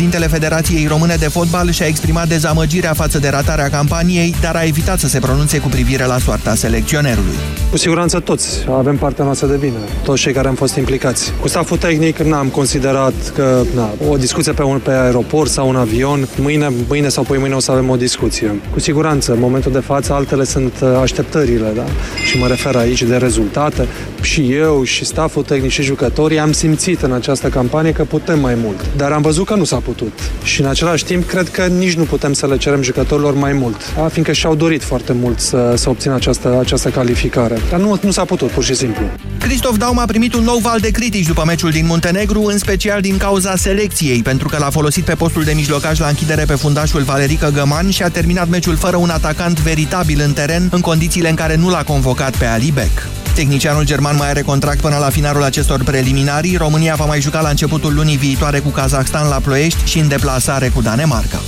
Dintele Federației Române de Fotbal și-a exprimat dezamăgirea față de ratarea campaniei, dar a evitat să se pronunțe cu privire la soarta selecționerului. Cu siguranță toți avem partea noastră de vină, toți cei care am fost implicați. Cu staful tehnic n-am considerat că na, o discuție pe, un, pe aeroport sau un avion, mâine, mâine sau poi mâine o să avem o discuție. Cu siguranță, în momentul de față, altele sunt uh, așteptările, da? Și mă refer aici de rezultate. Și eu, și staful tehnic, și jucătorii am simțit în această campanie că putem mai mult. Dar am văzut că nu s-a putut. Și în același timp, cred că nici nu putem să le cerem jucătorilor mai mult, da? fiindcă și-au dorit foarte mult să, să obțină această, această calificare. Dar nu, nu s-a putut, pur și simplu. Cristof Daum a primit un nou val de critici după meciul din Muntenegru, în special din cauza selecției, pentru că l-a folosit pe postul de mijlocaș la închidere pe fundașul Valerică Găman și a terminat meciul fără un atacant veritabil în teren, în condițiile în care nu l-a convocat pe Ali Beck. Tehnicianul german mai are contract până la finalul acestor preliminarii. România va mai juca la începutul lunii viitoare cu Kazakhstan la Ploiești și în deplasare cu Danemarca.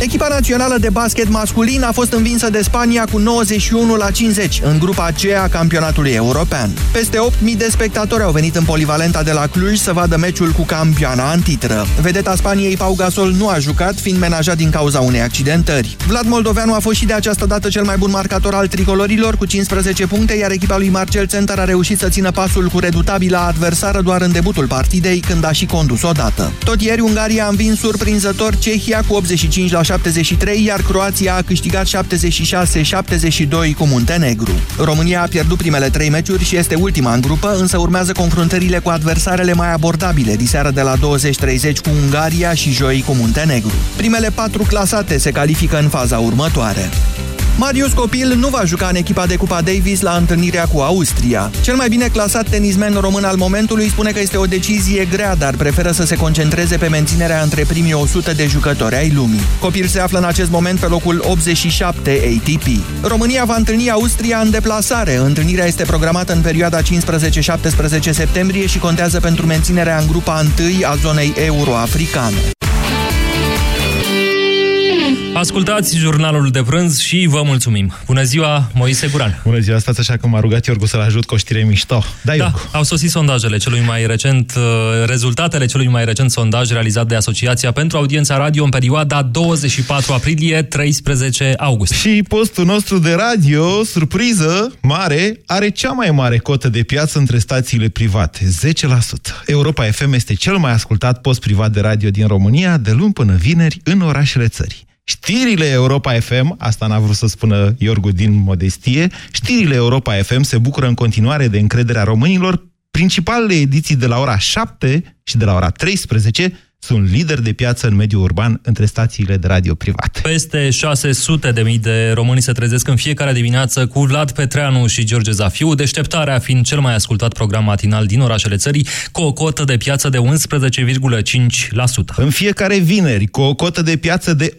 Echipa națională de basket masculin a fost învinsă de Spania cu 91 la 50 în grupa aceea a campionatului european. Peste 8.000 de spectatori au venit în polivalenta de la Cluj să vadă meciul cu campioana în titră. Vedeta Spaniei Pau Gasol nu a jucat, fiind menajat din cauza unei accidentări. Vlad Moldoveanu a fost și de această dată cel mai bun marcator al tricolorilor cu 15 puncte, iar echipa lui Marcel Center a reușit să țină pasul cu redutabilă adversară doar în debutul partidei, când a și condus odată. Tot ieri Ungaria a învins surprinzător Cehia cu 85 la 73, iar Croația a câștigat 76-72 cu Muntenegru. România a pierdut primele trei meciuri și este ultima în grupă, însă urmează confruntările cu adversarele mai abordabile, diseară de la 20-30 cu Ungaria și joi cu Muntenegru. Primele patru clasate se califică în faza următoare. Marius Copil nu va juca în echipa de Cupa Davis la întâlnirea cu Austria. Cel mai bine clasat tenismen român al momentului spune că este o decizie grea, dar preferă să se concentreze pe menținerea între primii 100 de jucători ai lumii. Copil se află în acest moment pe locul 87 ATP. România va întâlni Austria în deplasare. Întâlnirea este programată în perioada 15-17 septembrie și contează pentru menținerea în grupa 1 a zonei euro-africane. Ascultați jurnalul de prânz și vă mulțumim. Bună ziua, Moise Guran. Bună ziua, stați așa că m-a rugat Iorgu să-l ajut cu o știre mișto. Da, da, au sosit sondajele celui mai recent, uh, rezultatele celui mai recent sondaj realizat de Asociația pentru Audiența Radio în perioada 24 aprilie-13 august. Și postul nostru de radio, surpriză mare, are cea mai mare cotă de piață între stațiile private, 10%. Europa FM este cel mai ascultat post privat de radio din România de luni până vineri în orașele țării. Știrile Europa FM, asta n-a vrut să spună Iorgu din modestie, știrile Europa FM se bucură în continuare de încrederea românilor. Principalele ediții de la ora 7 și de la ora 13 sunt lideri de piață în mediul urban între stațiile de radio private. Peste 600 de mii de români se trezesc în fiecare dimineață cu Vlad Petreanu și George Zafiu, deșteptarea fiind cel mai ascultat program matinal din orașele țării, cu o cotă de piață de 11,5%. În fiecare vineri, cu o cotă de piață de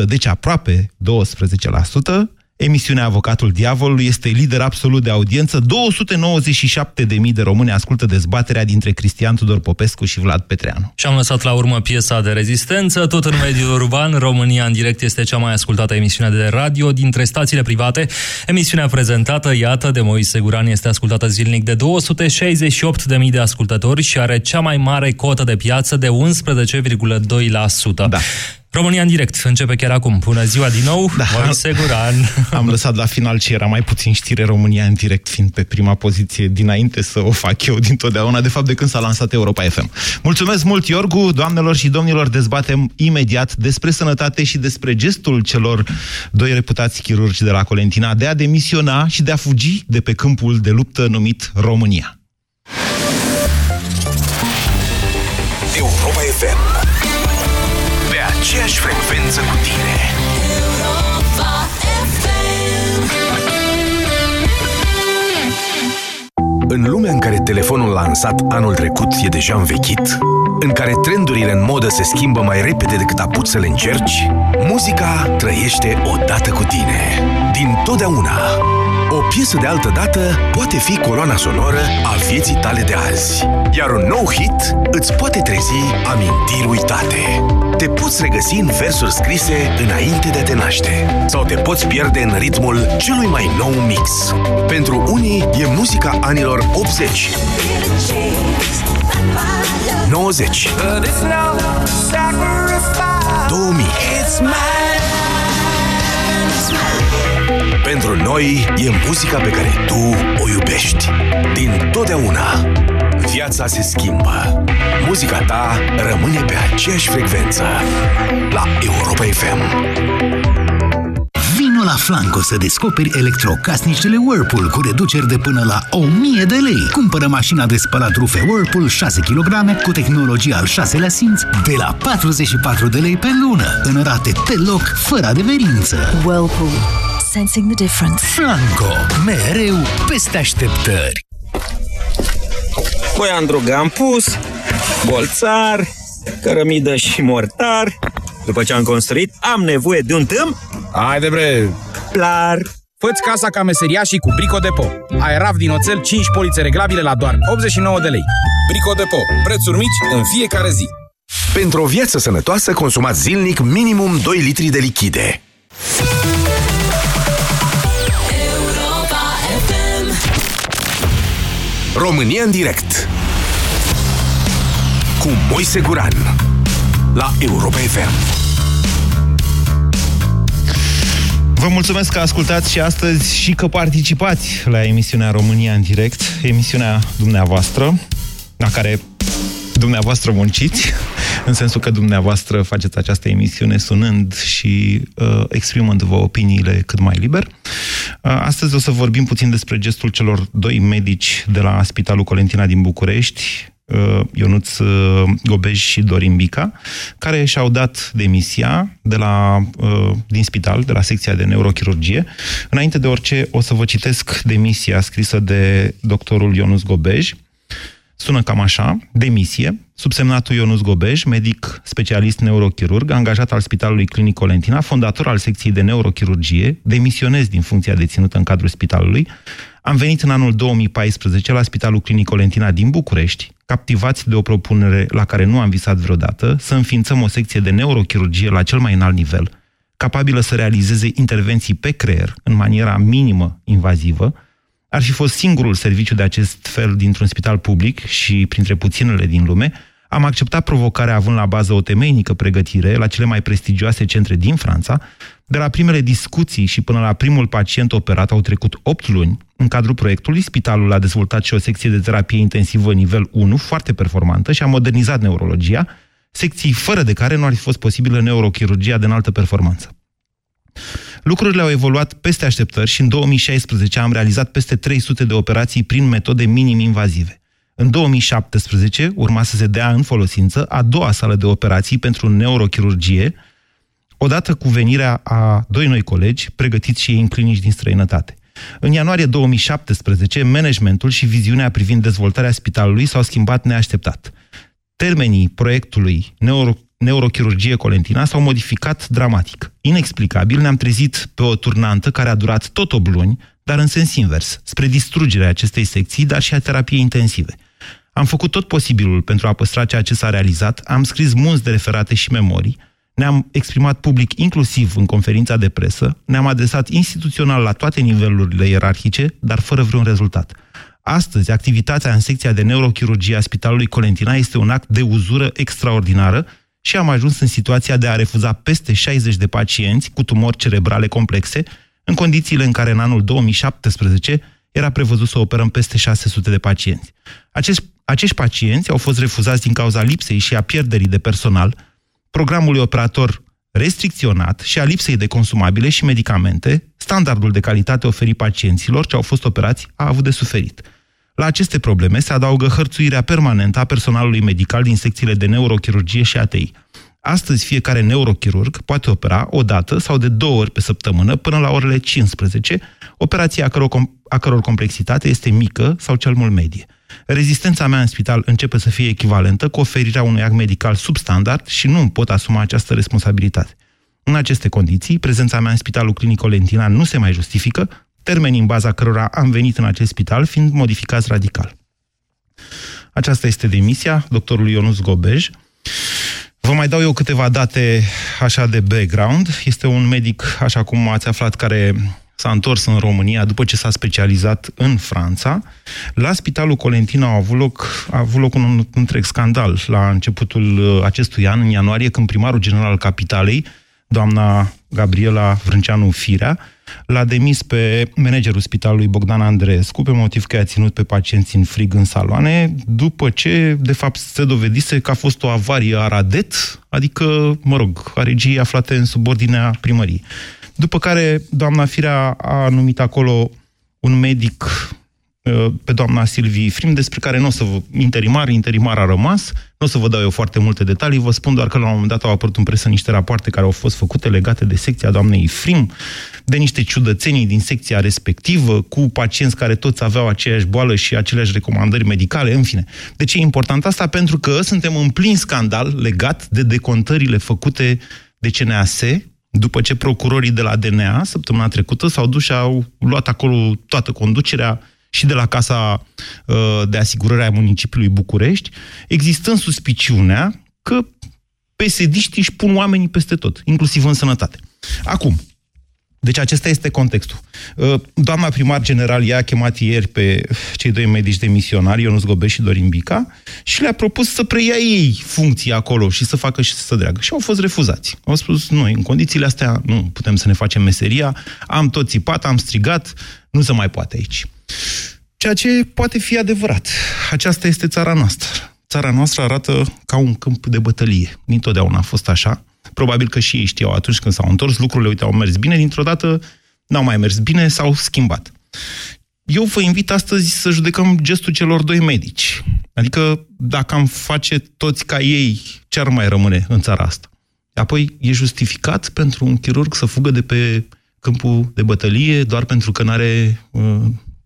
11,9%, deci aproape 12%, Emisiunea Avocatul Diavolului este lider absolut de audiență. 297.000 de români ascultă dezbaterea dintre Cristian Tudor Popescu și Vlad Petreanu. Și am lăsat la urmă piesa de rezistență. Tot în mediul urban, România în direct este cea mai ascultată emisiune de radio dintre stațiile private. Emisiunea prezentată, iată, de Moise Guran este ascultată zilnic de 268.000 de ascultători și are cea mai mare cotă de piață de 11,2%. Da. România în direct începe chiar acum. Bună ziua din nou, da. Moise Guran. Am lăsat la final ce era mai puțin știre România în direct, fiind pe prima poziție dinainte să o fac eu dintotdeauna, de fapt de când s-a lansat Europa FM. Mulțumesc mult, Iorgu, doamnelor și domnilor, dezbatem imediat despre sănătate și despre gestul celor doi reputați chirurgi de la Colentina de a demisiona și de a fugi de pe câmpul de luptă numit România. Telefonul lansat anul trecut e deja învechit, în care trendurile în modă se schimbă mai repede decât apuci să le încerci, muzica trăiește odată cu tine. Din totdeauna O piesă de altă dată poate fi coloana sonoră a vieții tale de azi. Iar un nou hit îți poate trezi amintiri uitate. Te poți regăsi în versuri scrise înainte de a te naște. Sau te poți pierde în ritmul celui mai nou mix. Pentru unii e muzica anilor 80, 90, 2000. Pentru noi e muzica pe care tu o iubești. Din totdeauna. Viața se schimbă. Muzica ta rămâne pe aceeași frecvență. La Europa FM. Vino la Flanco să descoperi electrocasnicele Whirlpool cu reduceri de până la 1000 de lei. Cumpără mașina de spălat rufe Whirlpool 6 kg cu tehnologia al 6-lea simț de la 44 de lei pe lună, în rate deloc fără adeverință. Whirlpool. Sensing the difference. Flanco. Mereu peste așteptări. Băi, Andrug, am pus bolțar, cărămidă și mortar. După ce am construit, am nevoie de un tâm Haide bre! clar. Fă-ți casa ca meseriașii cu Brico Depo. Aerav din oțel 5 polițe reglabile la doar 89 de lei. Brico Depo. Prețuri mici în fiecare zi. Pentru o viață sănătoasă, consumați zilnic minimum 2 litri de lichide. România în direct cu Moise Guran la Europa FM. Vă mulțumesc că ascultați și astăzi și că participați la emisiunea România în direct, emisiunea dumneavoastră, la care dumneavoastră munciți, în sensul că dumneavoastră faceți această emisiune sunând și uh, exprimând-vă opiniile cât mai liber. Uh, astăzi o să vorbim puțin despre gestul celor doi medici de la Spitalul Colentina din București, uh, Ionuț uh, Gobej și Dorin Bica, care și-au dat demisia de la, uh, din spital, de la secția de neurochirurgie. Înainte de orice, o să vă citesc demisia scrisă de doctorul Ionuț Gobej, Sună cam așa, demisie, subsemnatul Ionuț Gobej, medic specialist neurochirurg, angajat al Spitalului Clinic Colentina, fondator al secției de neurochirurgie, demisionez din funcția deținută în cadrul spitalului. Am venit în anul 2014 la Spitalul Clinic Colentina din București, captivați de o propunere la care nu am visat vreodată, să înființăm o secție de neurochirurgie la cel mai înalt nivel, capabilă să realizeze intervenții pe creier în maniera minimă invazivă, ar fi fost singurul serviciu de acest fel dintr-un spital public și printre puținele din lume, am acceptat provocarea având la bază o temeinică pregătire la cele mai prestigioase centre din Franța. De la primele discuții și până la primul pacient operat au trecut 8 luni. În cadrul proiectului, spitalul a dezvoltat și o secție de terapie intensivă nivel 1, foarte performantă, și a modernizat neurologia, secții fără de care nu ar fi fost posibilă neurochirurgia de înaltă performanță. Lucrurile au evoluat peste așteptări și în 2016 am realizat peste 300 de operații prin metode minim-invazive. În 2017 urma să se dea în folosință a doua sală de operații pentru neurochirurgie, odată cu venirea a doi noi colegi, pregătiți și ei în clinici din străinătate. În ianuarie 2017, managementul și viziunea privind dezvoltarea spitalului s-au schimbat neașteptat. Termenii proiectului neuro neurochirurgie colentina s-au modificat dramatic. Inexplicabil ne-am trezit pe o turnantă care a durat tot 8 luni, dar în sens invers, spre distrugerea acestei secții, dar și a terapiei intensive. Am făcut tot posibilul pentru a păstra ceea ce s-a realizat, am scris mulți de referate și memorii, ne-am exprimat public inclusiv în conferința de presă, ne-am adresat instituțional la toate nivelurile ierarhice, dar fără vreun rezultat. Astăzi, activitatea în secția de neurochirurgie a Spitalului Colentina este un act de uzură extraordinară și am ajuns în situația de a refuza peste 60 de pacienți cu tumori cerebrale complexe, în condițiile în care în anul 2017 era prevăzut să operăm peste 600 de pacienți. Acești, acești pacienți au fost refuzați din cauza lipsei și a pierderii de personal, programului operator restricționat și a lipsei de consumabile și medicamente, standardul de calitate oferit pacienților ce au fost operați a avut de suferit. La aceste probleme se adaugă hărțuirea permanentă a personalului medical din secțiile de neurochirurgie și ATI. Astăzi fiecare neurochirurg poate opera o dată sau de două ori pe săptămână până la orele 15, operația a căror, a căror complexitate este mică sau cel mult medie. Rezistența mea în spital începe să fie echivalentă cu oferirea unui act medical substandard și nu îmi pot asuma această responsabilitate. În aceste condiții, prezența mea în Spitalul Clinic Olentina nu se mai justifică, termenii în baza cărora am venit în acest spital fiind modificați radical. Aceasta este demisia doctorului Ionuț Gobej. Vă mai dau eu câteva date așa de background. Este un medic, așa cum ați aflat, care s-a întors în România după ce s-a specializat în Franța. La Spitalul Colentina a avut loc, a avut loc un întreg scandal la începutul uh, acestui an, în ianuarie, când primarul general al Capitalei, doamna Gabriela Vrânceanu Firea, l-a demis pe managerul spitalului Bogdan Andreescu pe motiv că a ținut pe pacienți în frig în saloane, după ce, de fapt, se dovedise că a fost o avarie a radet, adică, mă rog, a regiei aflate în subordinea primăriei. După care doamna Firea a numit acolo un medic uh, pe doamna Silvii Frim, despre care nu o să vă... Interimar, interimar a rămas, nu o să vă dau eu foarte multe detalii, vă spun doar că la un moment dat au apărut în presă niște rapoarte care au fost făcute legate de secția doamnei Frim, de niște ciudățenii din secția respectivă, cu pacienți care toți aveau aceeași boală și aceleași recomandări medicale, în fine. De ce e important asta? Pentru că suntem în plin scandal legat de decontările făcute de CNAS, după ce procurorii de la DNA, săptămâna trecută, s-au dus și au luat acolo toată conducerea și de la Casa uh, de Asigurare a Municipiului București, existând suspiciunea că psd își pun oamenii peste tot, inclusiv în sănătate. Acum, deci acesta este contextul. Uh, doamna primar general i-a chemat ieri pe cei doi medici de misionari, Ionus Gobeș și Dorin Bica, și le-a propus să preia ei funcții acolo și să facă și să dreagă. Și au fost refuzați. Au spus, noi, în condițiile astea, nu putem să ne facem meseria, am tot țipat, am strigat, nu se mai poate aici. Ceea ce poate fi adevărat. Aceasta este țara noastră. Țara noastră arată ca un câmp de bătălie. Nintotdeauna a fost așa Probabil că și ei știau atunci când s-au întors, lucrurile, uite, au mers bine, dintr-o dată n-au mai mers bine, s-au schimbat. Eu vă invit astăzi să judecăm gestul celor doi medici. Adică, dacă am face toți ca ei, ce ar mai rămâne în țara asta? Apoi, e justificat pentru un chirurg să fugă de pe câmpul de bătălie doar pentru că nu are uh,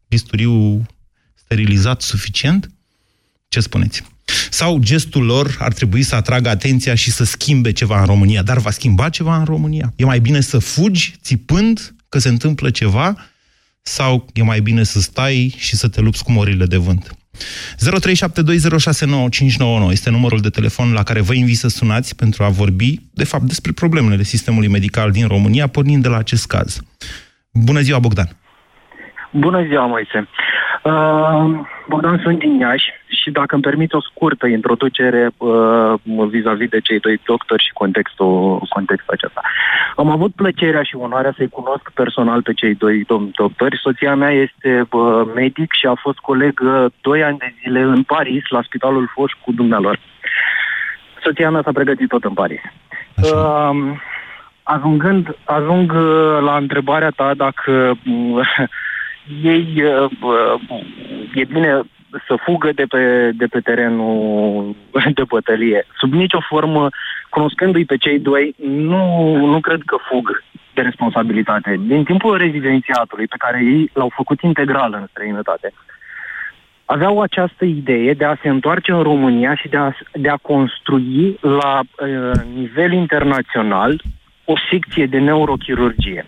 bisturiu sterilizat suficient? Ce spuneți? Sau gestul lor ar trebui să atragă atenția și să schimbe ceva în România. Dar va schimba ceva în România? E mai bine să fugi țipând că se întâmplă ceva sau e mai bine să stai și să te lupți cu morile de vânt? 0372069599 este numărul de telefon la care vă invit să sunați pentru a vorbi, de fapt, despre problemele sistemului medical din România, pornind de la acest caz. Bună ziua, Bogdan! Bună ziua, Moise! Uh, Bogdan, sunt din Iași și dacă îmi permit o scurtă introducere uh, vis-a-vis de cei doi doctori și contextul, contextul acesta. Am avut plăcerea și onoarea să-i cunosc personal pe cei doi domni doctori. Soția mea este uh, medic și a fost coleg uh, doi ani de zile în Paris, la Spitalul Foș cu dumnealor. Soția mea s-a pregătit tot în Paris. Uh, ajungând, ajung uh, la întrebarea ta dacă uh, ei uh, e bine să fugă de pe, de pe terenul de bătălie. Sub nicio formă, cunoscându-i pe cei doi, nu, nu cred că fug de responsabilitate. Din timpul rezidențiatului, pe care ei l-au făcut integral în străinătate, aveau această idee de a se întoarce în România și de a, de a construi la uh, nivel internațional o secție de neurochirurgie.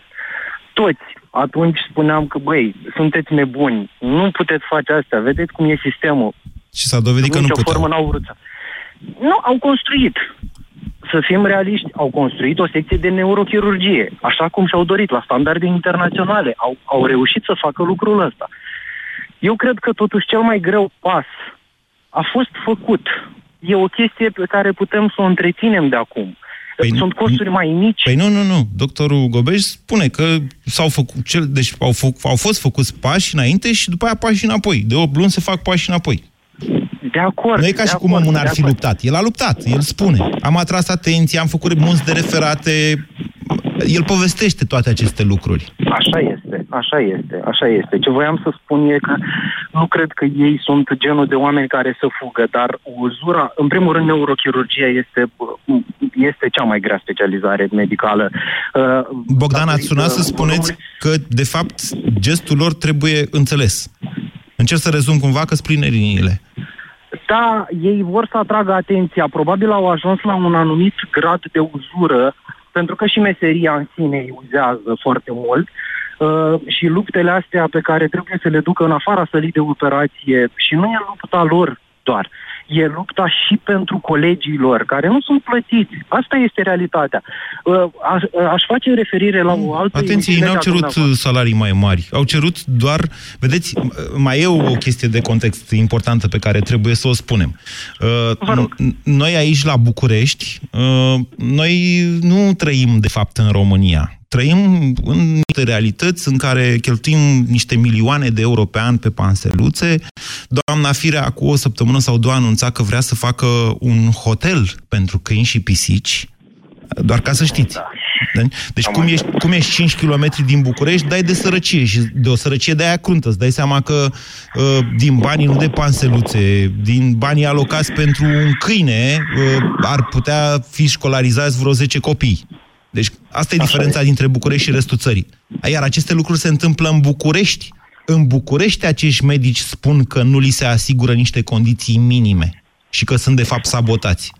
Toți atunci spuneam că, băi, sunteți nebuni, nu puteți face asta, vedeți cum e sistemul. Și s-a dovedit că nu puteau. formă n-au vrut să... Nu, au construit. Să fim realiști, au construit o secție de neurochirurgie, așa cum și-au dorit, la standarde internaționale. Au, au reușit să facă lucrul ăsta. Eu cred că totuși cel mai greu pas a fost făcut. E o chestie pe care putem să o întreținem de acum. Păi Sunt costuri mai mici. Păi nu, nu, nu. Doctorul Gobeș spune că s-au făcut, cel, deci au, fă, au fost făcuți pași înainte și după aia pași înapoi. De 8 luni se fac pași înapoi. De acord. Nu e ca și cum omul ar fi luptat. El a luptat, el spune. Am atras atenție, am făcut mulți de referate, el povestește toate aceste lucruri. Așa este, așa este, așa este. Ce voiam să spun e că nu cred că ei sunt genul de oameni care să fugă, dar uzura, în primul rând, neurochirurgia este, este cea mai grea specializare medicală. Uh, Bogdan, ați sunat să spuneți că, de fapt, gestul lor trebuie înțeles. Încerc să rezum cumva că spline liniile. Da, ei vor să atragă atenția. Probabil au ajuns la un anumit grad de uzură pentru că și meseria în sine îi uzează foarte mult. uh, și luptele astea pe care trebuie să le ducă în afara sălii de operație și nu e lupta lor doar e lupta și pentru colegii lor, care nu sunt plătiți. Asta este realitatea. Uh, aș, aș face referire la o altă... Atenție, ei n-au cerut salarii mai mari. Au cerut doar... Vedeți, mai e o chestie de context importantă pe care trebuie să o spunem. Uh, noi aici, la București, uh, noi nu trăim, de fapt, în România trăim în niște realități în care cheltuim niște milioane de euro pe an pe panseluțe. Doamna Firea, cu o săptămână sau două, anunța că vrea să facă un hotel pentru câini și pisici, doar ca să știți. Da? Deci cum ești, cum ești 5 km din București, dai de sărăcie și de o sărăcie de aia cruntă. Îți dai seama că uh, din banii, nu de panseluțe, din banii alocați pentru un câine, uh, ar putea fi școlarizați vreo 10 copii. Deci asta e Așa diferența e. dintre București și restul țării. Iar aceste lucruri se întâmplă în București. În București acești medici spun că nu li se asigură niște condiții minime și că sunt de fapt sabotați.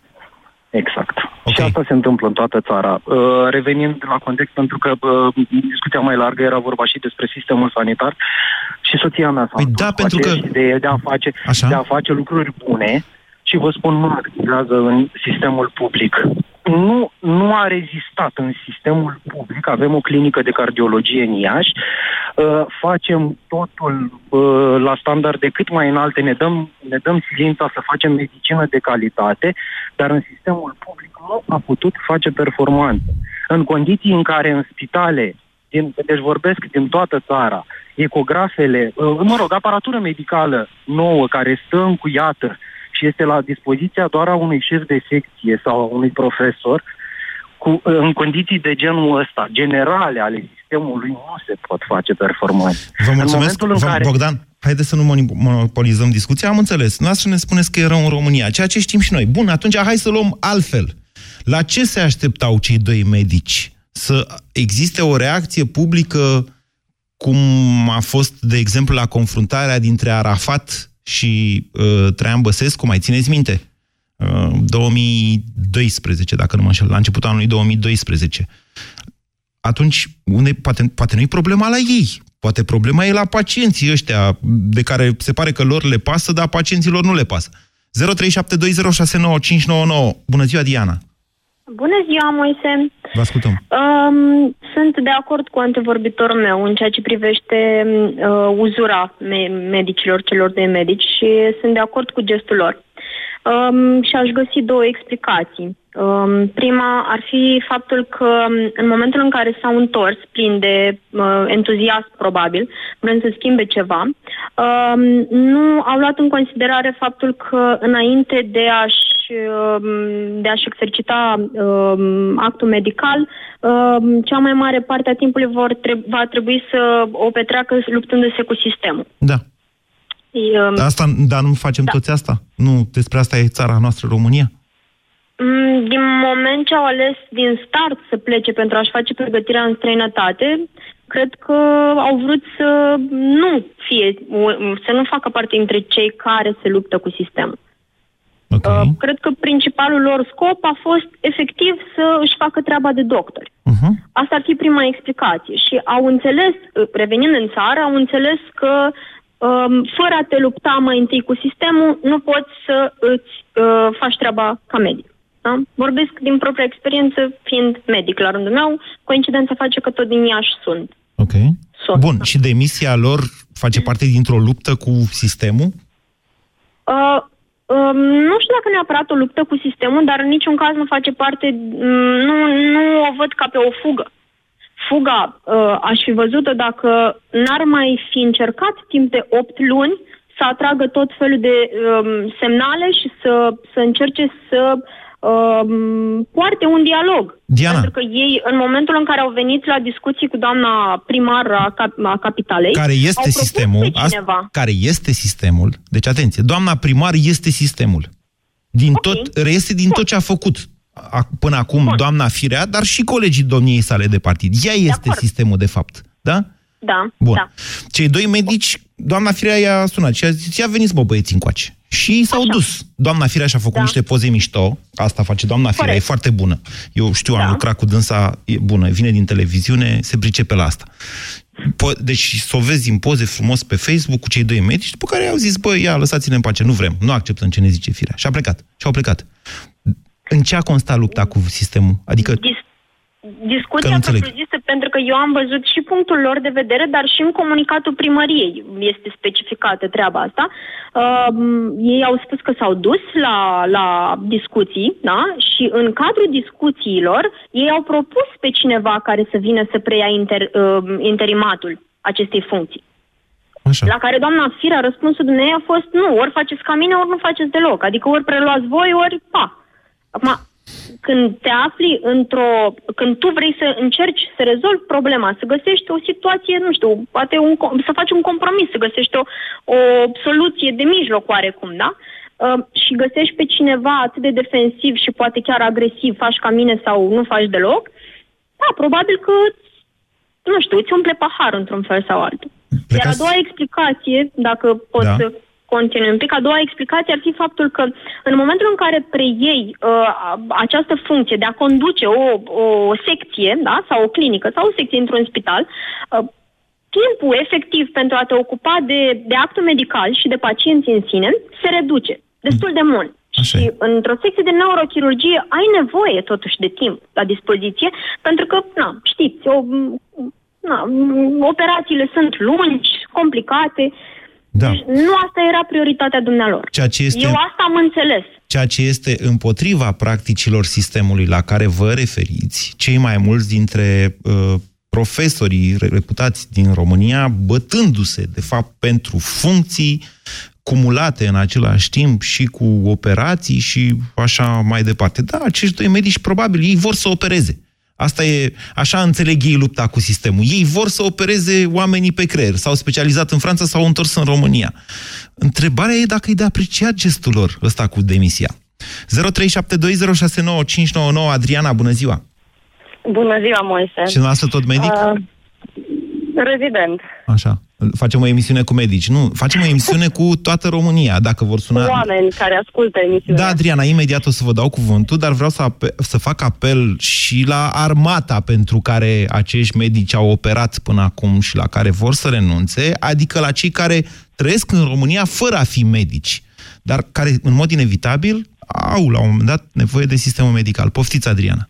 Exact. Okay. Și asta se întâmplă în toată țara. Uh, revenind la context, pentru că uh, discuția mai largă era vorba și despre sistemul sanitar și soția mea s-a păi da, pentru că... de, de, a face, Așa? de a face lucruri bune și vă spun, nu activează în sistemul public nu, nu a rezistat în sistemul public. Avem o clinică de cardiologie în Iași, uh, facem totul uh, la standarde cât mai înalte, ne dăm, ne dăm silința să facem medicină de calitate, dar în sistemul public nu a putut face performanță. În condiții în care în spitale, din, deci vorbesc din toată țara, ecografele, uh, mă rog, aparatură medicală nouă care stă încuiată, și este la dispoziția doar a unui șef de secție sau a unui profesor, cu, în condiții de genul ăsta, generale ale sistemului, nu se pot face performanțe. Vă mulțumesc, în Vă, care... Bogdan. Haideți să nu monopolizăm discuția. Am înțeles. Noastră ne spuneți că e rău în România, ceea ce știm și noi. Bun, atunci hai să luăm altfel. La ce se așteptau cei doi medici? Să existe o reacție publică cum a fost, de exemplu, la confruntarea dintre Arafat și uh, Traian Băsescu, mai țineți minte? Uh, 2012, dacă nu mă înșel, la începutul anului 2012. Atunci, unde, poate, poate nu e problema la ei, poate problema e la pacienții ăștia, de care se pare că lor le pasă, dar pacienților nu le pasă. 0372069599. Bună ziua, Diana! Bună ziua, Moise! Vă ascultăm. Um, sunt de acord cu antevorbitorul meu în ceea ce privește uh, uzura me- medicilor, celor de medici și sunt de acord cu gestul lor. Um, și aș găsi două explicații. Um, prima ar fi faptul că um, în momentul în care s-au întors, plin de uh, entuziasm probabil, vrând să schimbe ceva, um, nu au luat în considerare faptul că înainte de a-și Um, de a-și exercita um, actul medical, um, cea mai mare parte a timpului vor treb- va trebui să o petreacă luptându-se cu sistemul. Da. E, asta, dar nu facem da. toți asta? Nu, despre asta e țara noastră, România? Mm, din moment ce au ales din start să plece pentru a-și face pregătirea în străinătate, cred că au vrut să nu fie, să nu facă parte dintre cei care se luptă cu sistemul. Okay. Uh, cred că principalul lor scop a fost efectiv să își facă treaba de doctori. Uh-huh. Asta ar fi prima explicație. Și au înțeles, uh, revenind în țară, au înțeles că um, fără a te lupta mai întâi cu sistemul, nu poți să îți uh, faci treaba ca medic. Da? Vorbesc din propria experiență, fiind medic la rândul meu, coincidența face că tot din Iași sunt. Ok. Sunt, Bun, da. și demisia lor face parte dintr-o luptă cu sistemul? Uh, nu știu dacă neapărat o luptă cu sistemul, dar în niciun caz nu face parte, mm, nu, nu o văd ca pe o fugă. Fuga uh, aș fi văzut-o dacă n-ar mai fi încercat timp de 8 luni să atragă tot felul de um, semnale și să, să încerce să uh, poarte un dialog. Diana. Pentru că ei, în momentul în care au venit la discuții cu doamna primar a, cap- a capitalei, care este au sistemul, cineva. care este sistemul, deci atenție, doamna primar este sistemul. Din okay. tot, reiese din Bun. tot ce a făcut până acum Bun. doamna Firea, dar și colegii domniei sale de partid. Ea este de sistemul, de fapt. Da? Da, Bun. da. Cei doi medici, doamna Firea i-a sunat și a zis, ia veniți mă băieți încoace. Și s-au dus. Doamna Firea și-a făcut Da. niște poze mișto, asta face doamna Firea, Corect. e foarte bună. Eu știu, am Da. lucrat cu dânsa, e bună, vine din televiziune, se pricepe la asta. Po- deci să o vezi în poze frumos pe Facebook cu cei doi medici, după care au zis, bă, ia, lăsați-ne în pace, nu vrem, nu acceptăm ce ne zice Firea. Și a plecat. Și au plecat. În ce a constat lupta cu sistemul? Adică, Dis- Că discuția nu înțeleg. propriu-zisă, pentru că eu am văzut și punctul lor de vedere, dar și în comunicatul primăriei este specificată treaba asta. Uh, ei au spus că s-au dus la, la discuții, da? Și în cadrul discuțiilor, ei au propus pe cineva care să vină să preia inter, uh, interimatul acestei funcții. așa. La care doamna Firea, răspunsul dumneavoastră a fost nu, ori faceți ca mine, ori nu faceți deloc. Adică ori preluați voi, ori pa. Acum, când te afli într-o... Când tu vrei să încerci să rezolvi problema, să găsești o situație, nu știu, poate un, com- să faci un compromis, să găsești o, o soluție de mijloc oarecum, da? Uh, și găsești pe cineva atât de defensiv și poate chiar agresiv, faci ca mine sau nu faci deloc, da, probabil că nu știu, îți umple pahar într-un fel sau altul. Iar a Plecați- doua explicație, dacă pot Da. să continui un pic, a doua explicație ar fi faptul că în momentul în care preiei uh, această funcție de a conduce o, o secție, da, sau o clinică, sau o secție într-un spital, uh, timpul efectiv pentru a te ocupa de, de actul medical și de pacienți în sine se reduce destul de mult. Așa și e. într-o secție de neurochirurgie ai nevoie totuși de timp la dispoziție, pentru că, na, știți, o, na, operațiile sunt lungi, complicate. Da. Deci nu asta era prioritatea dumnealor. Ceea ce este- Eu asta am înțeles. ceea ce este împotriva practicilor sistemului la care vă referiți, cei mai mulți dintre uh, profesorii reputați din România, bătându-se, de fapt, pentru funcții cumulate în același timp și cu operații și așa mai departe. Da, acești doi medici, probabil, ei vor să opereze. Asta e, așa înțeleg ei lupta cu sistemul. Ei vor să opereze oamenii pe creier. S-au specializat în Franța, s-au întors în România. Întrebarea e dacă e de apreciat gestul lor ăsta cu demisia. 0372069599 Adriana, bună ziua! Bună ziua, Moise. Și dumneavoastră tot medic? Uh, rezident. Așa. Facem o emisiune cu medici. Nu, facem o emisiune cu toată România, dacă vor suna... Oameni care ascultă emisiunea. Da, Adriana, imediat o să vă dau cuvântul, dar vreau să, ape- să fac apel și la armata pentru care acești medici au operat până acum și la care vor să renunțe, adică la cei care trăiesc în România fără a fi medici, dar care, în mod inevitabil, au la un moment dat nevoie de sistemul medical. Poftiți, Adriana.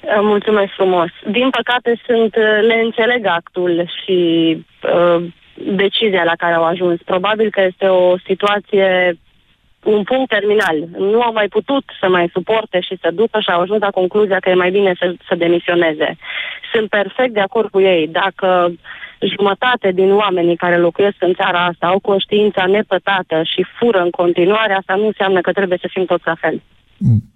Uh, Mulțumesc frumos. Din păcate sunt, uh, le înțeleg actul și uh, decizia la care au ajuns. Probabil că este o situație, un punct terminal. Nu au mai putut să mai suporte și să ducă și au ajuns la concluzia că e mai bine să, să demisioneze. Sunt perfect de acord cu ei. Dacă jumătate din oamenii care locuiesc în țara asta au conștiința nepătată și fură în continuare, asta nu înseamnă că trebuie să fim toți la fel.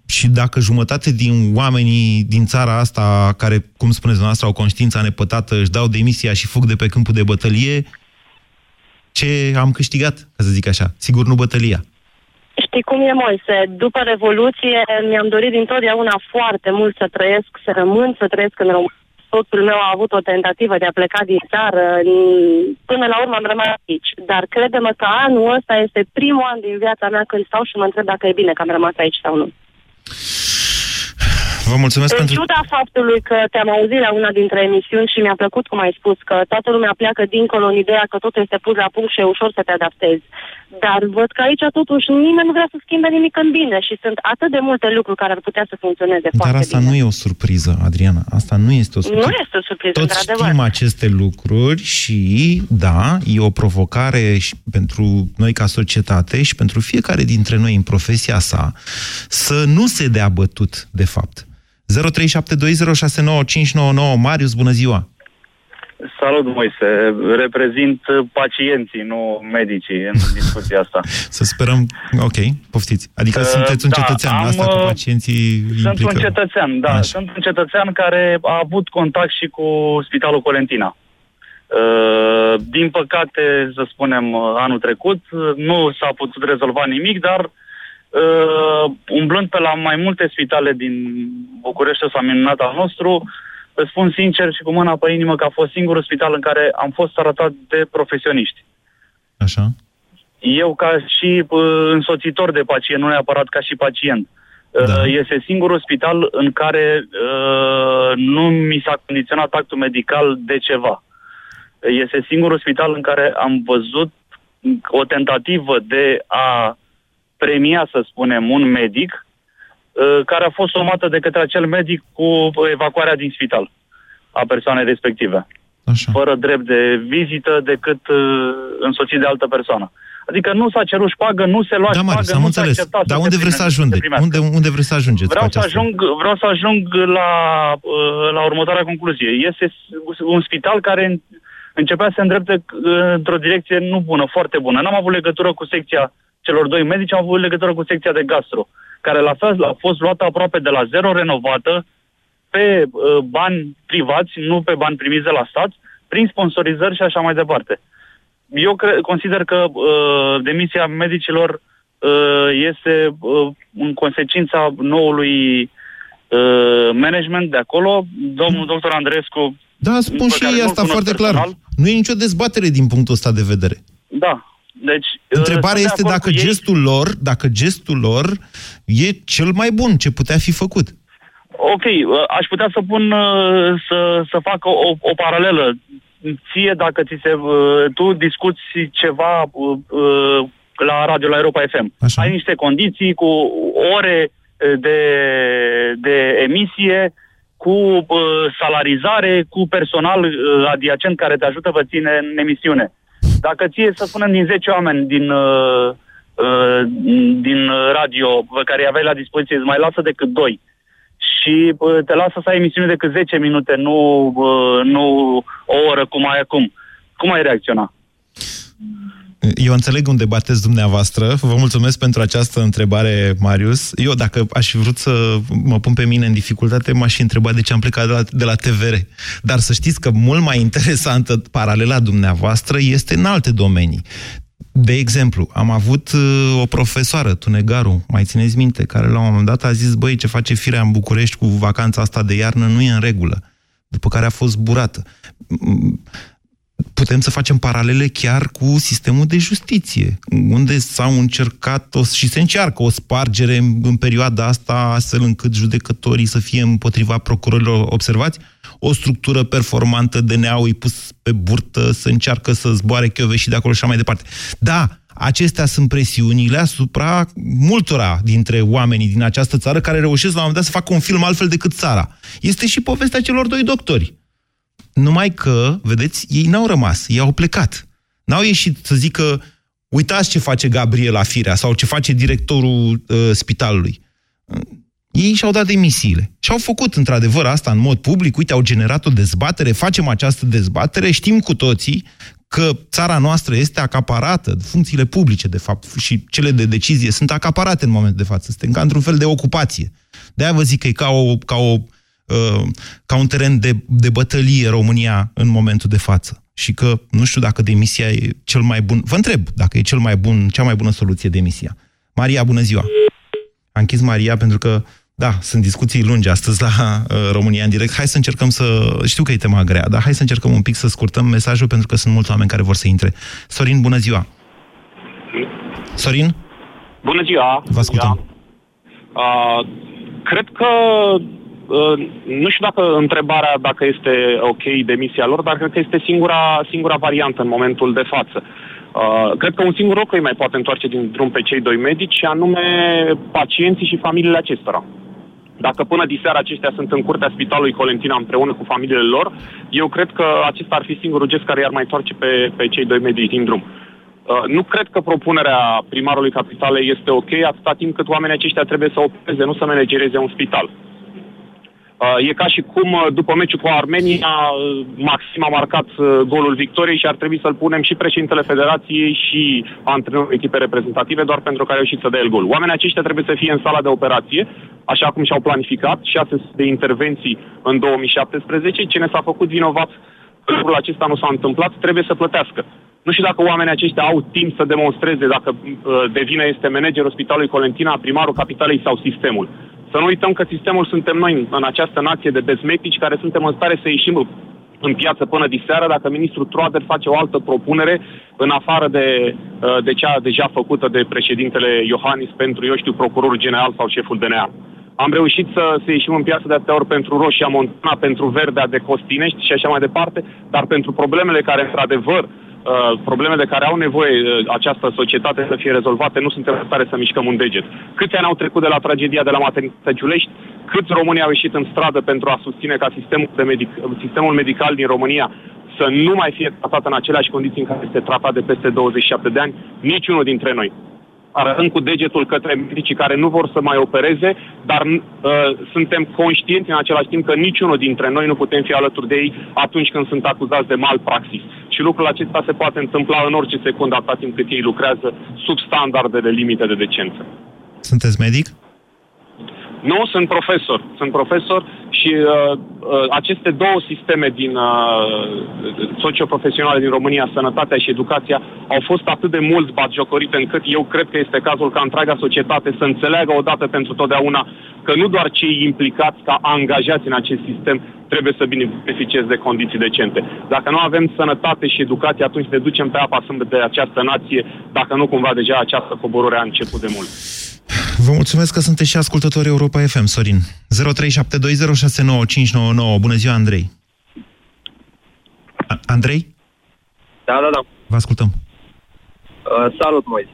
Și dacă jumătate din oamenii din țara asta, care, cum spuneți dumneavoastră, au conștiința nepătată, își dau demisia și fug de pe câmpul de bătălie, ce am câștigat, ca să zic așa? Sigur, nu bătălia. Știi cum e, Moise? După Revoluție mi-am dorit dintotdeauna foarte mult să trăiesc, să rămân, să trăiesc în România. Soțul meu a avut o tentativă de a pleca din țară. Până la urmă am rămas aici. Dar crede-mă că anul ăsta este primul an din viața mea când stau și mă întreb dacă e bine că am rămas aici sau nu. Vă mulțumesc În pentru... ciuda faptului că te-am auzit la una dintre emisiuni și mi-a plăcut cum ai spus că toată lumea pleacă dincolo în ideea că totul este pus la punct și e ușor să te adaptezi. Dar văd că aici totuși nimeni nu vrea să schimbe nimic în bine și sunt atât de multe lucruri care ar putea să funcționeze Dar foarte asta bine. nu e o surpriză, Adriana. Asta nu este o surpriză. Nu este o surpriză, Toți într-adevăr. știm aceste lucruri și, da, e o provocare și pentru noi ca societate și pentru fiecare dintre noi în profesia sa să nu se dea bătut, de fapt. 0372069599 Marius, bună ziua! Salut, Moise. Reprezint pacienții, nu medicii, în discuția asta. Să sperăm... Ok, poftiți. Adică Uh, sunteți un da, cetățean, am, asta cu uh, pacienții Sunt implică... un cetățean, da. Așa. Sunt un cetățean care a avut contact și cu Spitalul Colentina. Uh, din păcate, să spunem, uh, anul trecut uh, nu s-a putut rezolva nimic, dar uh, umblând pe la mai multe spitale din București, ăsta minunat al nostru, îți spun sincer și cu mâna pe inimă că a fost singurul spital în care am fost arătat de profesioniști. Așa. Eu ca și uh, însoțitor de pacient, nu neapărat ca și pacient. Da. Este singurul spital în care uh, nu mi s-a condiționat actul medical de ceva. Este singurul spital în care am văzut o tentativă de a premia, să spunem, un medic uh, care a fost somată de către acel medic cu evacuarea din spital a persoanei respective. Așa. Fără drept de vizită decât uh, însoțit de altă persoană. Adică nu s-a cerut șpagă, nu se lua da, șpagă, am nu înțeles. s-a acceptat. Dar unde vreți să ajungeți? Unde, unde vreți să ajungeți vreau cu să, aceasta? ajung, vreau să ajung la, uh, la următoarea concluzie. Este un spital care începea să îndrepte uh, într-o direcție nu bună, foarte bună. N-am avut legătură cu secția celor doi medici, am avut legătură cu secția de gastro, care la fel a fost luată aproape de la zero, renovată, pe uh, bani privați, nu pe bani primiți de la stat, prin sponsorizări și așa mai departe. Eu cre- consider că uh, demisia medicilor uh, este uh, în consecința noului uh, management de acolo. Domnul doctor Andrescu... Da, spun și ei asta foarte personal, clar. Nu e nicio dezbatere din punctul ăsta de vedere. Da, deci, Întrebarea este dacă gestul lor, dacă gestul lor e cel mai bun ce putea fi făcut. Ok, aș putea să pun, să, să fac o, o paralelă. Ție, dacă ți se, tu discuți ceva la radio, la Europa FM. Așa. Ai niște condiții cu ore de, de emisie, cu salarizare, cu personal adiacent care te ajută vă ține în emisiune. Dacă ție, să spunem, din 10 oameni din, uh, uh, din radio pe care îi aveai la dispoziție, îți mai lasă decât 2 și uh, te lasă să ai emisiune decât 10 minute, nu, uh, nu o oră cum ai acum. Cum ai reacționa? Eu înțeleg unde bateți dumneavoastră. Vă mulțumesc pentru această întrebare, Marius. Eu, dacă aș fi vrut să mă pun pe mine în dificultate, m-aș fi întrebat de ce am plecat de la, de la TVR. Dar să știți că mult mai interesantă paralela dumneavoastră este în alte domenii. De exemplu, am avut uh, o profesoară, Tunegaru, mai țineți minte, care la un moment dat a zis, băi, ce face firea în București cu vacanța asta de iarnă nu e în regulă. După care a fost burată putem să facem paralele chiar cu sistemul de justiție, unde s-au încercat o, și se încearcă o spargere în, în perioada asta, astfel încât judecătorii să fie împotriva procurorilor observați, o structură performantă de neau pus pe burtă, să încearcă să zboare și de acolo și așa mai departe. Da, acestea sunt presiunile asupra multora dintre oamenii din această țară care reușesc la un moment dat să facă un film altfel decât țara. Este și povestea celor doi doctori numai că, vedeți, ei n-au rămas, ei au plecat. N-au ieșit să zică, uitați ce face Gabriela Firea sau ce face directorul uh, spitalului. Ei și-au dat demisiile. Și au făcut, într-adevăr, asta în mod public. Uite, au generat o dezbatere, facem această dezbatere, știm cu toții că țara noastră este acaparată, funcțiile publice, de fapt, și cele de decizie sunt acaparate în momentul de față. Suntem ca într-un fel de ocupație. De-aia vă zic că e ca o, ca o Uh, ca un teren de, de bătălie România în momentul de față. Și că nu știu dacă demisia e cel mai bun. Vă întreb dacă e cel mai bun, cea mai bună soluție demisia. Maria, bună ziua! A închis Maria pentru că, da, sunt discuții lungi astăzi la uh, România în direct. Hai să încercăm să... Știu că e tema grea, dar hai să încercăm un pic să scurtăm mesajul pentru că sunt mulți oameni care vor să intre. Sorin, bună ziua! Sorin? Bună ziua! Vă ascultăm. Uh, cred că Uh, nu știu dacă întrebarea dacă este ok demisia lor, dar cred că este singura, singura variantă în momentul de față. Uh, cred că un singur lucru îi mai poate întoarce din drum pe cei doi medici, și anume pacienții și familiile acestora. Dacă până diseară aceștia sunt în curtea spitalului Colentina împreună cu familiile lor, eu cred că acesta ar fi singurul gest care i-ar mai întoarce pe, pe cei doi medici din drum. Uh, nu cred că propunerea primarului capitalei este ok atâta timp cât oamenii aceștia trebuie să opereze, nu să managereze un spital. Uh, e ca și cum uh, după meciul cu Armenia uh, Maxim a marcat golul victoriei și ar trebui să-l punem și președintele federației și antrenorul echipei reprezentative doar pentru că a reușit să dea el gol. Oamenii aceștia trebuie să fie în sala de operație, așa cum și-au planificat, șase de intervenții în 2017. Cine s-a făcut vinovat lucrul acesta nu s-a întâmplat, trebuie să plătească. Nu știu dacă oamenii aceștia au timp să demonstreze dacă uh, de vină este managerul Spitalului Colentina, primarul capitalei sau sistemul. Să nu uităm că sistemul suntem noi în această nație de bezmetici care suntem în stare să ieșim în piață până diseară dacă ministrul Troader face o altă propunere în afară de, uh, de cea deja făcută de președintele Iohannis pentru, eu știu, procurorul general sau șeful DNA. Am reușit să, să ieșim în piață de atâtea ori pentru Roșia Montana, pentru Verdea de Costinești și așa mai departe, dar pentru problemele care, într-adevăr, uh, problemele de care au nevoie uh, această societate să fie rezolvate, nu suntem în stare să mișcăm un deget. Câți ani au trecut de la tragedia de la maternitatea Giulești? Câți români au ieșit în stradă pentru a susține ca sistemul, de medic- sistemul medical din România să nu mai fie tratat în aceleași condiții în care este tratat de peste 27 de ani? Niciunul dintre noi arătând cu degetul către medicii care nu vor să mai opereze, dar uh, suntem conștienți în același timp că niciunul dintre noi nu putem fi alături de ei atunci când sunt acuzați de malpraxis. Și lucrul acesta se poate întâmpla în orice secundă atât timp cât ei lucrează sub standardele limite de decență. Sunteți medic? Nu, sunt profesor. Sunt profesor și uh, uh, aceste două sisteme din uh, socioprofesionale din România, sănătatea și educația, au fost atât de mult batjocorite încât eu cred că este cazul ca întreaga societate să înțeleagă odată pentru totdeauna că nu doar cei implicați ca angajați în acest sistem trebuie să beneficieze de condiții decente. Dacă nu avem sănătate și educație, atunci ne ducem pe apa sâmbătă de această nație, dacă nu cumva deja această coborâre a început de mult. Vă mulțumesc că sunteți și ascultători Europa FM, Sorin. 0372069599. Bună ziua, Andrei. A Andrei? Da, da, da. Vă ascultăm. Uh, salut, Moise.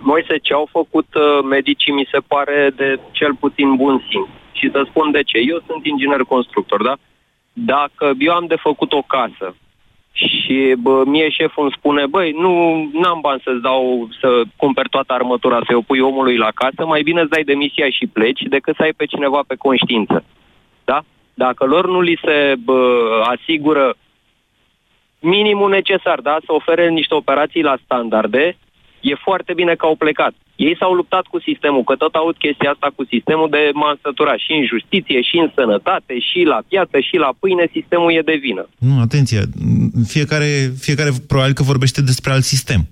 Moise, ce au făcut uh, medicii mi se pare de cel puțin bun simț. Și să spun de ce. Eu sunt inginer constructor, da? Dacă eu am de făcut o casă și bă, mie șeful îmi spune, băi, nu am bani să-ți dau, să cumperi toată armătura, să o pui omului la casă, mai bine îți dai demisia și pleci decât să ai pe cineva pe conștiință. Da? Dacă lor nu li se bă, asigură minimul necesar, da? Să ofere niște operații la standarde, e foarte bine că au plecat. Ei s-au luptat cu sistemul, că tot aud chestia asta cu sistemul de m și în justiție, și în sănătate, și la piață, și la pâine, sistemul e de vină. Nu, atenție, fiecare, fiecare probabil că vorbește despre alt sistem.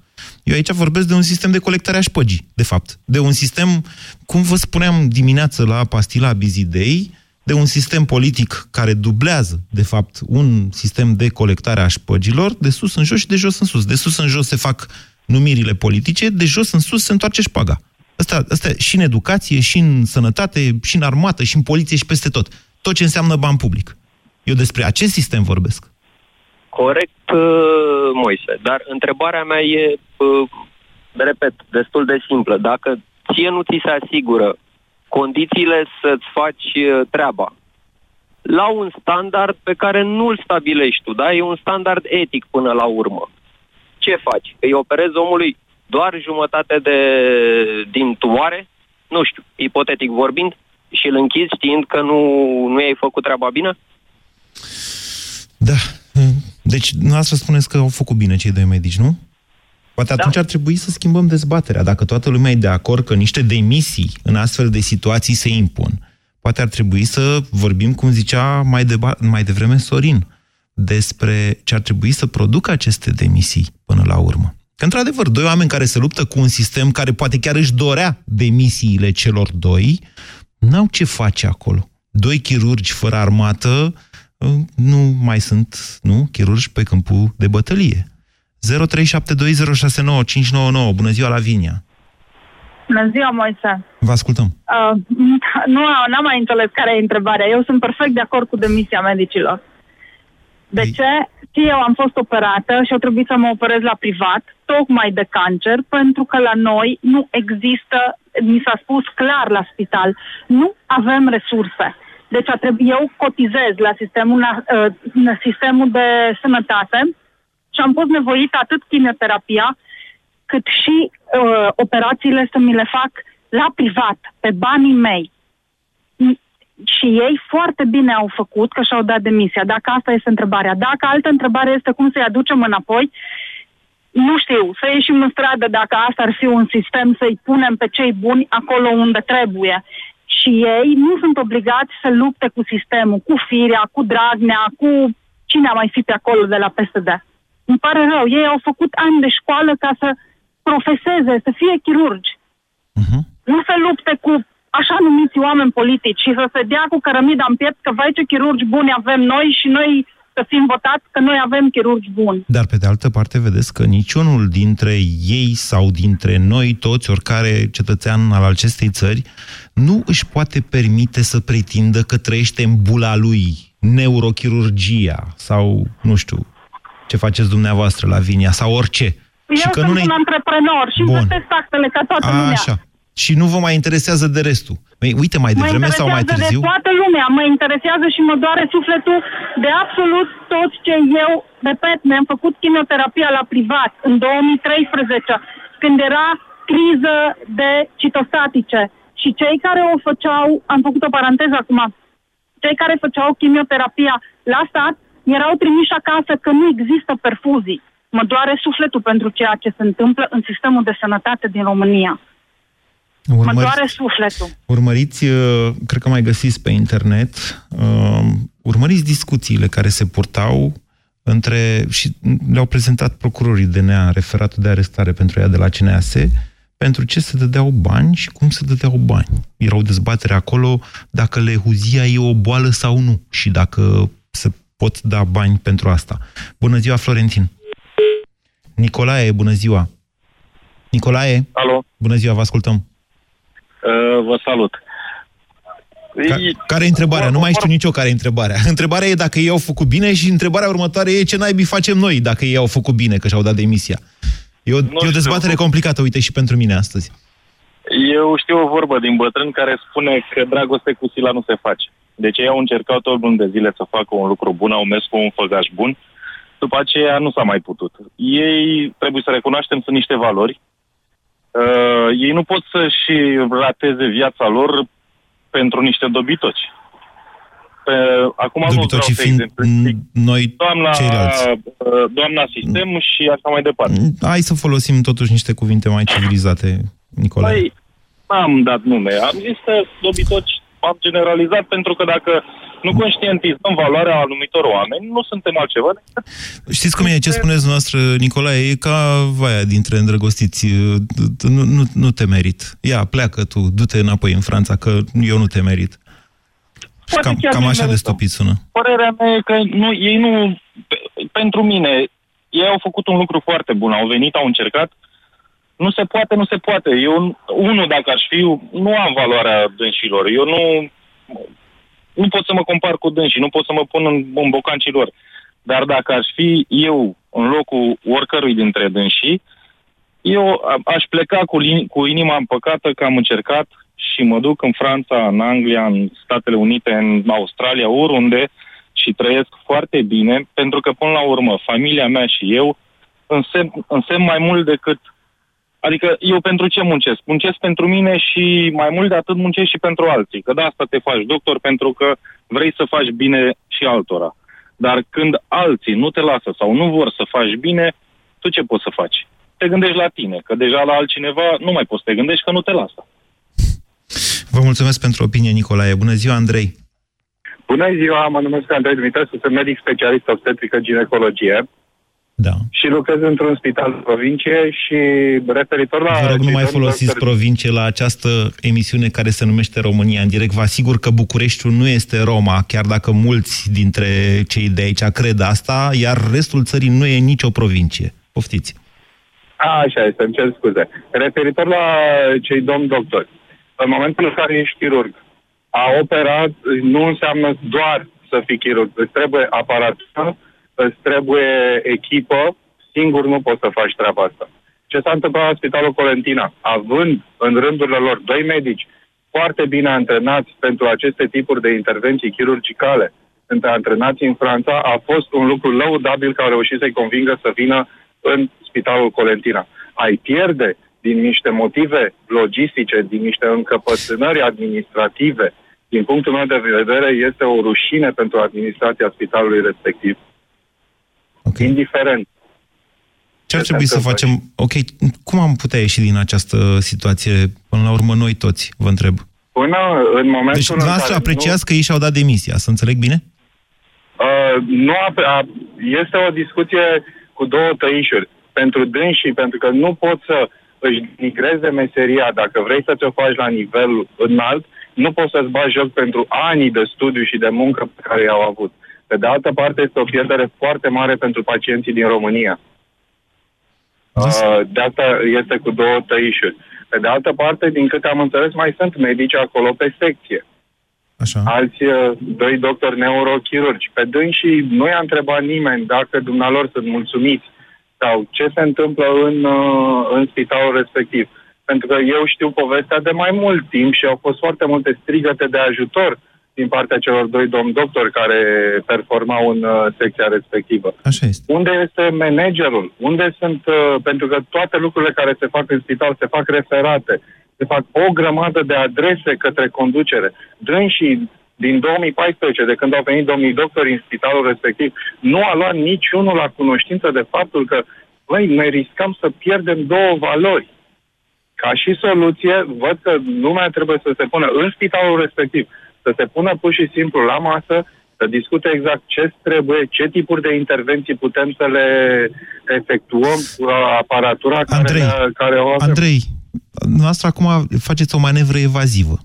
Eu aici vorbesc de un sistem de colectare a șpăgii, de fapt. De un sistem, cum vă spuneam dimineață la pastila Bizidei, de un sistem politic care dublează, de fapt, un sistem de colectare a șpăgilor, de sus în jos și de jos în sus. De sus în jos se fac numirile politice, de jos în sus se întoarce șpaga. Asta, asta și în educație, și în sănătate, și în armată, și în poliție, și peste tot. Tot ce înseamnă ban public. Eu despre acest sistem vorbesc. Corect, uh, Moise. Dar întrebarea mea e, uh, repet, destul de simplă. Dacă ție nu ți se asigură condițiile să-ți faci uh, treaba la un standard pe care nu-l stabilești tu, da? E un standard etic până la urmă ce faci? Îi operezi omului doar jumătate de, din tumoare, nu știu, ipotetic vorbind, și îl închizi știind că nu, nu ai făcut treaba bine? Da. Deci, noastră spuneți că au făcut bine cei doi medici, nu? Poate atunci da. ar trebui să schimbăm dezbaterea. Dacă toată lumea e de acord că niște demisii în astfel de situații se impun, poate ar trebui să vorbim, cum zicea mai, deba- mai devreme Sorin, despre ce ar trebui să producă aceste demisii până la urmă. Că, într-adevăr, doi oameni care se luptă cu un sistem care poate chiar își dorea demisiile celor doi, n-au ce face acolo. Doi chirurgi fără armată uh, nu mai sunt, nu, chirurgi pe câmpul de bătălie. 0372069599. Bună ziua, Lavinia! Bună ziua, Moise! Vă ascultăm. Uh, nu, n-am mai înțeles care e întrebarea. Eu sunt perfect de acord cu demisia medicilor. De Ei. ce? Și eu am fost operată și au trebuit să mă operez la privat, tocmai de cancer, pentru că la noi nu există, mi s-a spus clar la spital, nu avem resurse. Deci a trebui, eu cotizez la sistemul, uh, sistemul de sănătate și am fost nevoit atât chimioterapia cât și uh, operațiile să mi le fac la privat, pe banii mei și ei foarte bine au făcut că și-au dat demisia. Dacă asta este întrebarea. Dacă altă întrebare este cum să-i aducem înapoi, nu știu, să ieșim în stradă dacă asta ar fi un sistem, să-i punem pe cei buni acolo unde trebuie. Și ei nu sunt obligați să lupte cu sistemul, cu Firea, cu Dragnea, cu cine a mai fi pe acolo de la PSD. Îmi pare rău, ei au făcut ani de școală ca să profeseze, să fie chirurgi. Uh-huh. Nu să lupte cu așa numiți oameni politici și să se dea cu cărămida în piept că vai ce chirurgi buni avem noi și noi să fim votați că noi avem chirurgi buni. Dar pe de altă parte vedeți că niciunul dintre ei sau dintre noi toți, oricare cetățean al acestei țări, nu își poate permite să pretindă că trăiește în bula lui neurochirurgia sau, nu știu, ce faceți dumneavoastră la Vinia sau orice. Eu și că sunt nu ne... un antreprenor și Bun. plătesc taxele ca toată A, lumea. așa. Și nu vă mai interesează de restul. Păi, uite, mai Mă devreme sau mai interesează târziu... de toată lumea, mă interesează și mă doare sufletul de absolut toți cei eu, repet, mi-am făcut chimioterapia la privat în 2013, când era criză de citostatice. Și cei care o făceau, am făcut o paranteză acum, cei care făceau chimioterapia la stat erau trimiși acasă că nu există perfuzii. Mă doare sufletul pentru ceea ce se întâmplă în sistemul de sănătate din România. Mă Urmăriți- doare sufletul. Urmăriți, uh, cred că mai găsiți pe internet, uh, urmăriți discuțiile care se purtau între, și le-au prezentat procurorii DNA referatul de arestare pentru ea de la CNAS, pentru ce se dădeau bani și cum se dădeau bani. Era o dezbatere acolo dacă lehuzia e o boală sau nu și dacă se pot da bani pentru asta. Bună ziua, Florentin! Nicolae, bună ziua! Nicolae? Alo, Bună ziua, vă ascultăm! Uh, vă salut. Ca, care e întrebarea? Nu mai știu nicio care e întrebarea. Întrebarea e dacă ei au făcut bine și întrebarea următoare e ce naibii facem noi dacă ei au făcut bine, că și-au dat demisia. E o, e o dezbatere complicată, uite, și pentru mine astăzi. Eu știu o vorbă din bătrân care spune că dragoste cu sila nu se face. Deci ei au încercat tot luni de zile să facă un lucru bun, au mers cu un făgaș bun, după aceea nu s-a mai putut. Ei, trebuie să recunoaștem, sunt niște valori. Uh, ei nu pot să-și rateze viața lor pentru niște dobitoci. Pe, acum nu vreau Dobitocii să fiind exemplific. noi Doamna, ceilalți. uh, doamna sistem și așa mai departe. Hai să folosim totuși niște cuvinte mai civilizate, Nicolae. Păi, am dat nume. Am zis că dobitoci am generalizat pentru că dacă nu conștientizăm valoarea anumitor oameni, nu suntem altceva decât Știți cum e? Ce spuneți noastră, Nicolae? E ca vaia dintre îndrăgostiți. Nu, nu, nu te merit. Ia, pleacă tu, du-te înapoi în Franța, că eu nu te merit. Și Poate cam, chiar cam nu așa de merităm. stopit sună. Părerea mea e că nu, ei nu... pe- Pentru mine, ei au făcut un lucru foarte bun. Au venit, au încercat. Nu se poate, nu se poate. Eu, unul, dacă aș fi, nu am valoarea dânșilor. Eu nu... Nu pot să mă compar cu dânsii, nu pot să mă pun în, în bocancii lor. Dar dacă aș fi eu în locul oricărui dintre dânsii, eu a- aș pleca cu, lin- cu inima împăcată că am încercat și mă duc în Franța, în Anglia, în Statele Unite, în Australia, oriunde și trăiesc foarte bine, pentru că până la urmă familia mea și eu însemn, însemn mai mult decât Adică eu pentru ce muncesc? Muncesc pentru mine și mai mult de atât muncesc și pentru alții. Că de asta te faci doctor pentru că vrei să faci bine și altora. Dar când alții nu te lasă sau nu vor să faci bine, tu ce poți să faci? Te gândești la tine, că deja la altcineva nu mai poți să te gândești că nu te lasă. Vă mulțumesc pentru opinie, Nicolae. Bună ziua, Andrei. Bună ziua, mă numesc Andrei Dumitrescu, sunt medic specialist obstetrică ginecologie. Da. Și lucrez într-un spital de provincie și referitor la... Vă rog, nu cei mai domni folosiți doctori- provincie la această emisiune care se numește România în direct. Vă asigur că Bucureștiul nu este Roma, chiar dacă mulți dintre cei de aici cred asta, iar restul țării nu e nicio provincie. Poftiți. A, așa este, îmi cer scuze. Referitor la cei domni doctori, în momentul în care ești chirurg, a operat nu înseamnă doar să fii chirurg. Îți trebuie aparatură, îți trebuie echipă, singur nu poți să faci treaba asta. Ce s-a întâmplat la Spitalul Colentina? Având în rândurile lor doi medici foarte bine antrenați pentru aceste tipuri de intervenții chirurgicale, între antrenați în Franța, a fost un lucru lăudabil că au reușit să-i convingă să vină în Spitalul Colentina. Ai pierde din niște motive logistice, din niște încăpățânări administrative, din punctul meu de vedere, este o rușine pentru administrația spitalului respectiv. Okay. Indiferent. Ce ar trebui să facem? Ok, cum am putea ieși din această situație? Până la urmă, noi toți, vă întreb. Până în momentul Deci, în dumneavoastră care apreciați că ei și-au dat demisia, să înțeleg bine? Uh, nu a, a, este o discuție cu două tăișuri. Pentru dânsii, pentru că nu pot să își denigreze meseria, dacă vrei să te faci la nivel înalt, nu poți să-ți bagi joc pentru ani de studiu și de muncă pe care i-au avut. Pe de altă parte, este o pierdere foarte mare pentru pacienții din România. Uh, de asta este cu două tăișuri. Pe de altă parte, din câte am înțeles, mai sunt medici acolo pe secție. Așa. Alți uh, doi doctori neurochirurgi. Pe dânsii nu i-a întrebat nimeni dacă dumnealor sunt mulțumiți sau ce se întâmplă în, uh, în spitalul respectiv. Pentru că eu știu povestea de mai mult timp și au fost foarte multe strigăte de ajutor din partea celor doi domni doctori care performau în uh, secția respectivă. Așa este. Unde este managerul? Unde sunt, uh, pentru că toate lucrurile care se fac în spital se fac referate, se fac o grămadă de adrese către conducere. Dânsii din 2014, de când au venit domnii doctori în spitalul respectiv, nu a luat niciunul la cunoștință de faptul că, băi, noi riscăm să pierdem două valori. Ca și soluție, văd că lumea trebuie să se pună în spitalul respectiv să se pună pur și simplu la masă, să discute exact ce trebuie, ce tipuri de intervenții putem să le efectuăm cu aparatura Andrei, care, care o avem. Andrei, noastră acum faceți o manevră evazivă.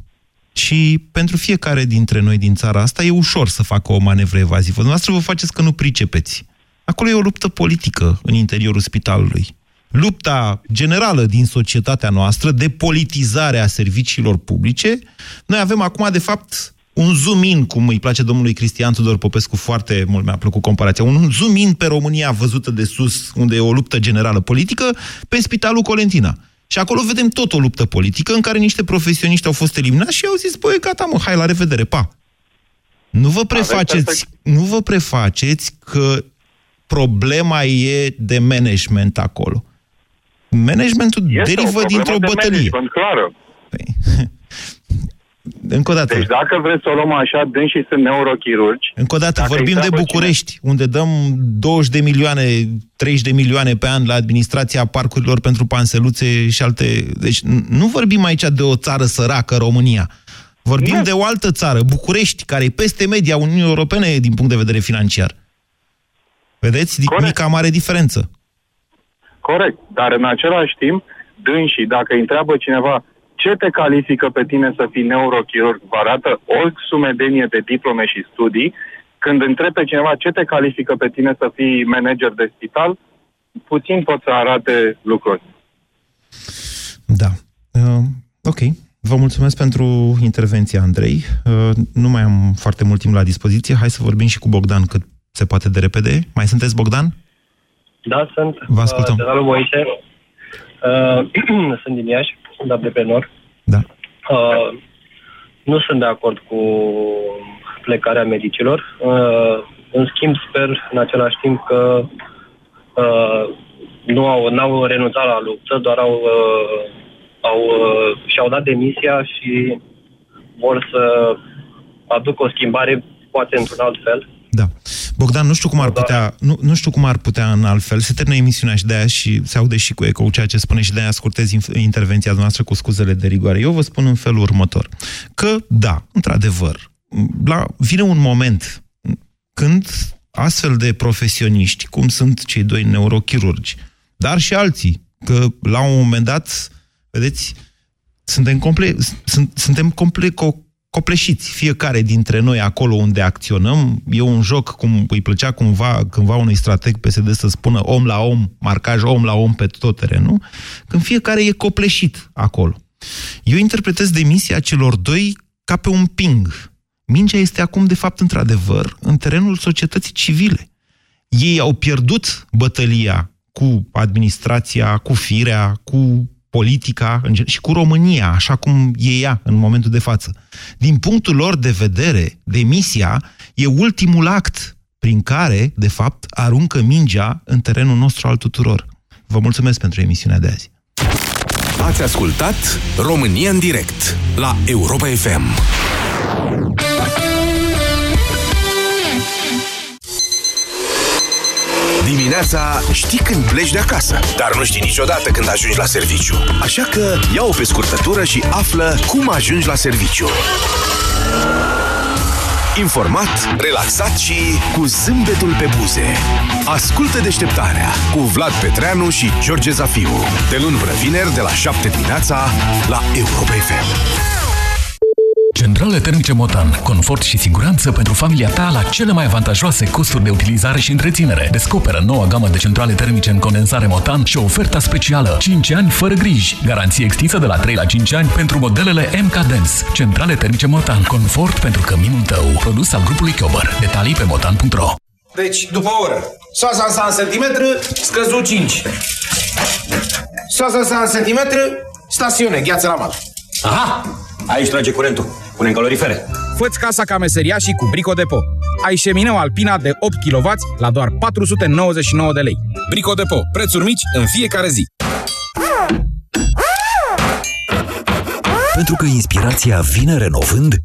Și pentru fiecare dintre noi din țara asta e ușor să facă o manevră evazivă. Noastră vă faceți că nu pricepeți. Acolo e o luptă politică în interiorul spitalului. Lupta generală din societatea noastră de politizare a serviciilor publice. Noi avem acum, de fapt, un zoom in, cum îi place domnului Cristian Tudor Popescu, foarte mult mi-a plăcut comparația, un zoom in pe România văzută de sus, unde e o luptă generală politică, pe Spitalul Colentina. Și acolo vedem tot o luptă politică în care niște profesioniști au fost eliminați și au zis, băi, gata mă, hai, la revedere, pa! Nu vă prefaceți, nu vă prefaceți că problema e de management acolo. Managementul Este derivă o dintr-o problemă de bătălie. management, clară. Încă o dată. Deci dacă vreți să o luăm așa, dânsii sunt neurochirurgi. Încă o dată, Dacă vorbim îi de treabă București, unde dăm 20 de milioane, 30 de milioane pe an la administrația parcurilor pentru panseluțe și alte... Deci n- nu vorbim aici de o țară săracă, România. Vorbim de o altă țară, București, care e peste media Uniunii Europene din punct de vedere financiar. Vedeți? Corect. Mica mare diferență. Corect. Dar în același timp, dânsii, dacă îi întreabă cineva ce te califică pe tine să fii neurochirurg, vă arată o sumedenie de diplome și studii. Când întrebi pe cineva ce te califică pe tine să fii manager de spital, puțin pot să arate lucruri. Da. Uh, ok. Vă mulțumesc pentru intervenția, Andrei. Uh, nu mai am foarte mult timp la dispoziție. Hai să vorbim și cu Bogdan cât se poate de repede. Mai sunteți, Bogdan? Da, sunt. Vă ascultăm. Uh, Salut, Moise. Uh, sunt din Iași, sunt antreprenor. Da. Uh, nu sunt de acord cu plecarea medicilor. Uh, în schimb, sper în același timp că uh, nu au, n-au renunțat la luptă, doar au, uh, au, uh, și-au dat demisia și vor să aducă o schimbare, poate într-un alt fel. Da. Bogdan, nu știu cum ar putea, nu, nu știu cum ar putea în altfel. Se termină emisiunea și de aia și se aude și cu eco ceea ce spune și de aia ascultez inf- intervenția noastră cu scuzele de rigoare. Eu vă spun în felul următor. Că, da, într-adevăr, la, vine un moment când astfel de profesioniști, cum sunt cei doi neurochirurgi, dar și alții, că la un moment dat, vedeți, suntem comple- sunt, suntem complet co- copleșiți, fiecare dintre noi acolo unde acționăm. E un joc, cum îi plăcea cumva, cândva unui strateg PSD să spună om la om, marcaj om la om pe tot terenul, când fiecare e copleșit acolo. Eu interpretez demisia celor doi ca pe un ping. Mingea este acum, de fapt, într-adevăr, în terenul societății civile. Ei au pierdut bătălia cu administrația, cu firea, cu politica și cu România, așa cum e ea în momentul de față. Din punctul lor de vedere, demisia e ultimul act prin care, de fapt, aruncă mingea în terenul nostru al tuturor. Vă mulțumesc pentru emisiunea de azi. Ați ascultat România în direct la Europa FM. Dimineața știi când pleci de acasă, dar nu știi niciodată când ajungi la serviciu. Așa că ia-o pe scurtătură și află cum ajungi la serviciu. Informat, relaxat și cu zâmbetul pe buze. Ascultă deșteptarea cu Vlad Petreanu și George Zafiu. De luni până vineri, de la 7 dimineața, la Europa FM. Centrale termice Motan. Confort și siguranță pentru familia ta la cele mai avantajoase costuri de utilizare și întreținere. Descoperă noua gamă de centrale termice în condensare Motan și oferta specială 5 ani fără griji. Garanție extinsă de la 3 la 5 ani pentru modelele MK Dance. Centrale termice Motan. Confort pentru căminul tău. Produs al grupului Chiober. Detalii pe motan.ro Deci, după o oră, soasa sa în centimetri, scăzut 5. Soasa sa în centimetri, stațiune, gheață la mal. Aha! Aici trage curentul. Punem calorifere. Făți casa ca meseriașii cu Brico Depo. Ai șemineu Alpina de 8 kW la doar 499 de lei. Brico Depo. Prețuri mici în fiecare zi. Pentru că inspirația vine renovând,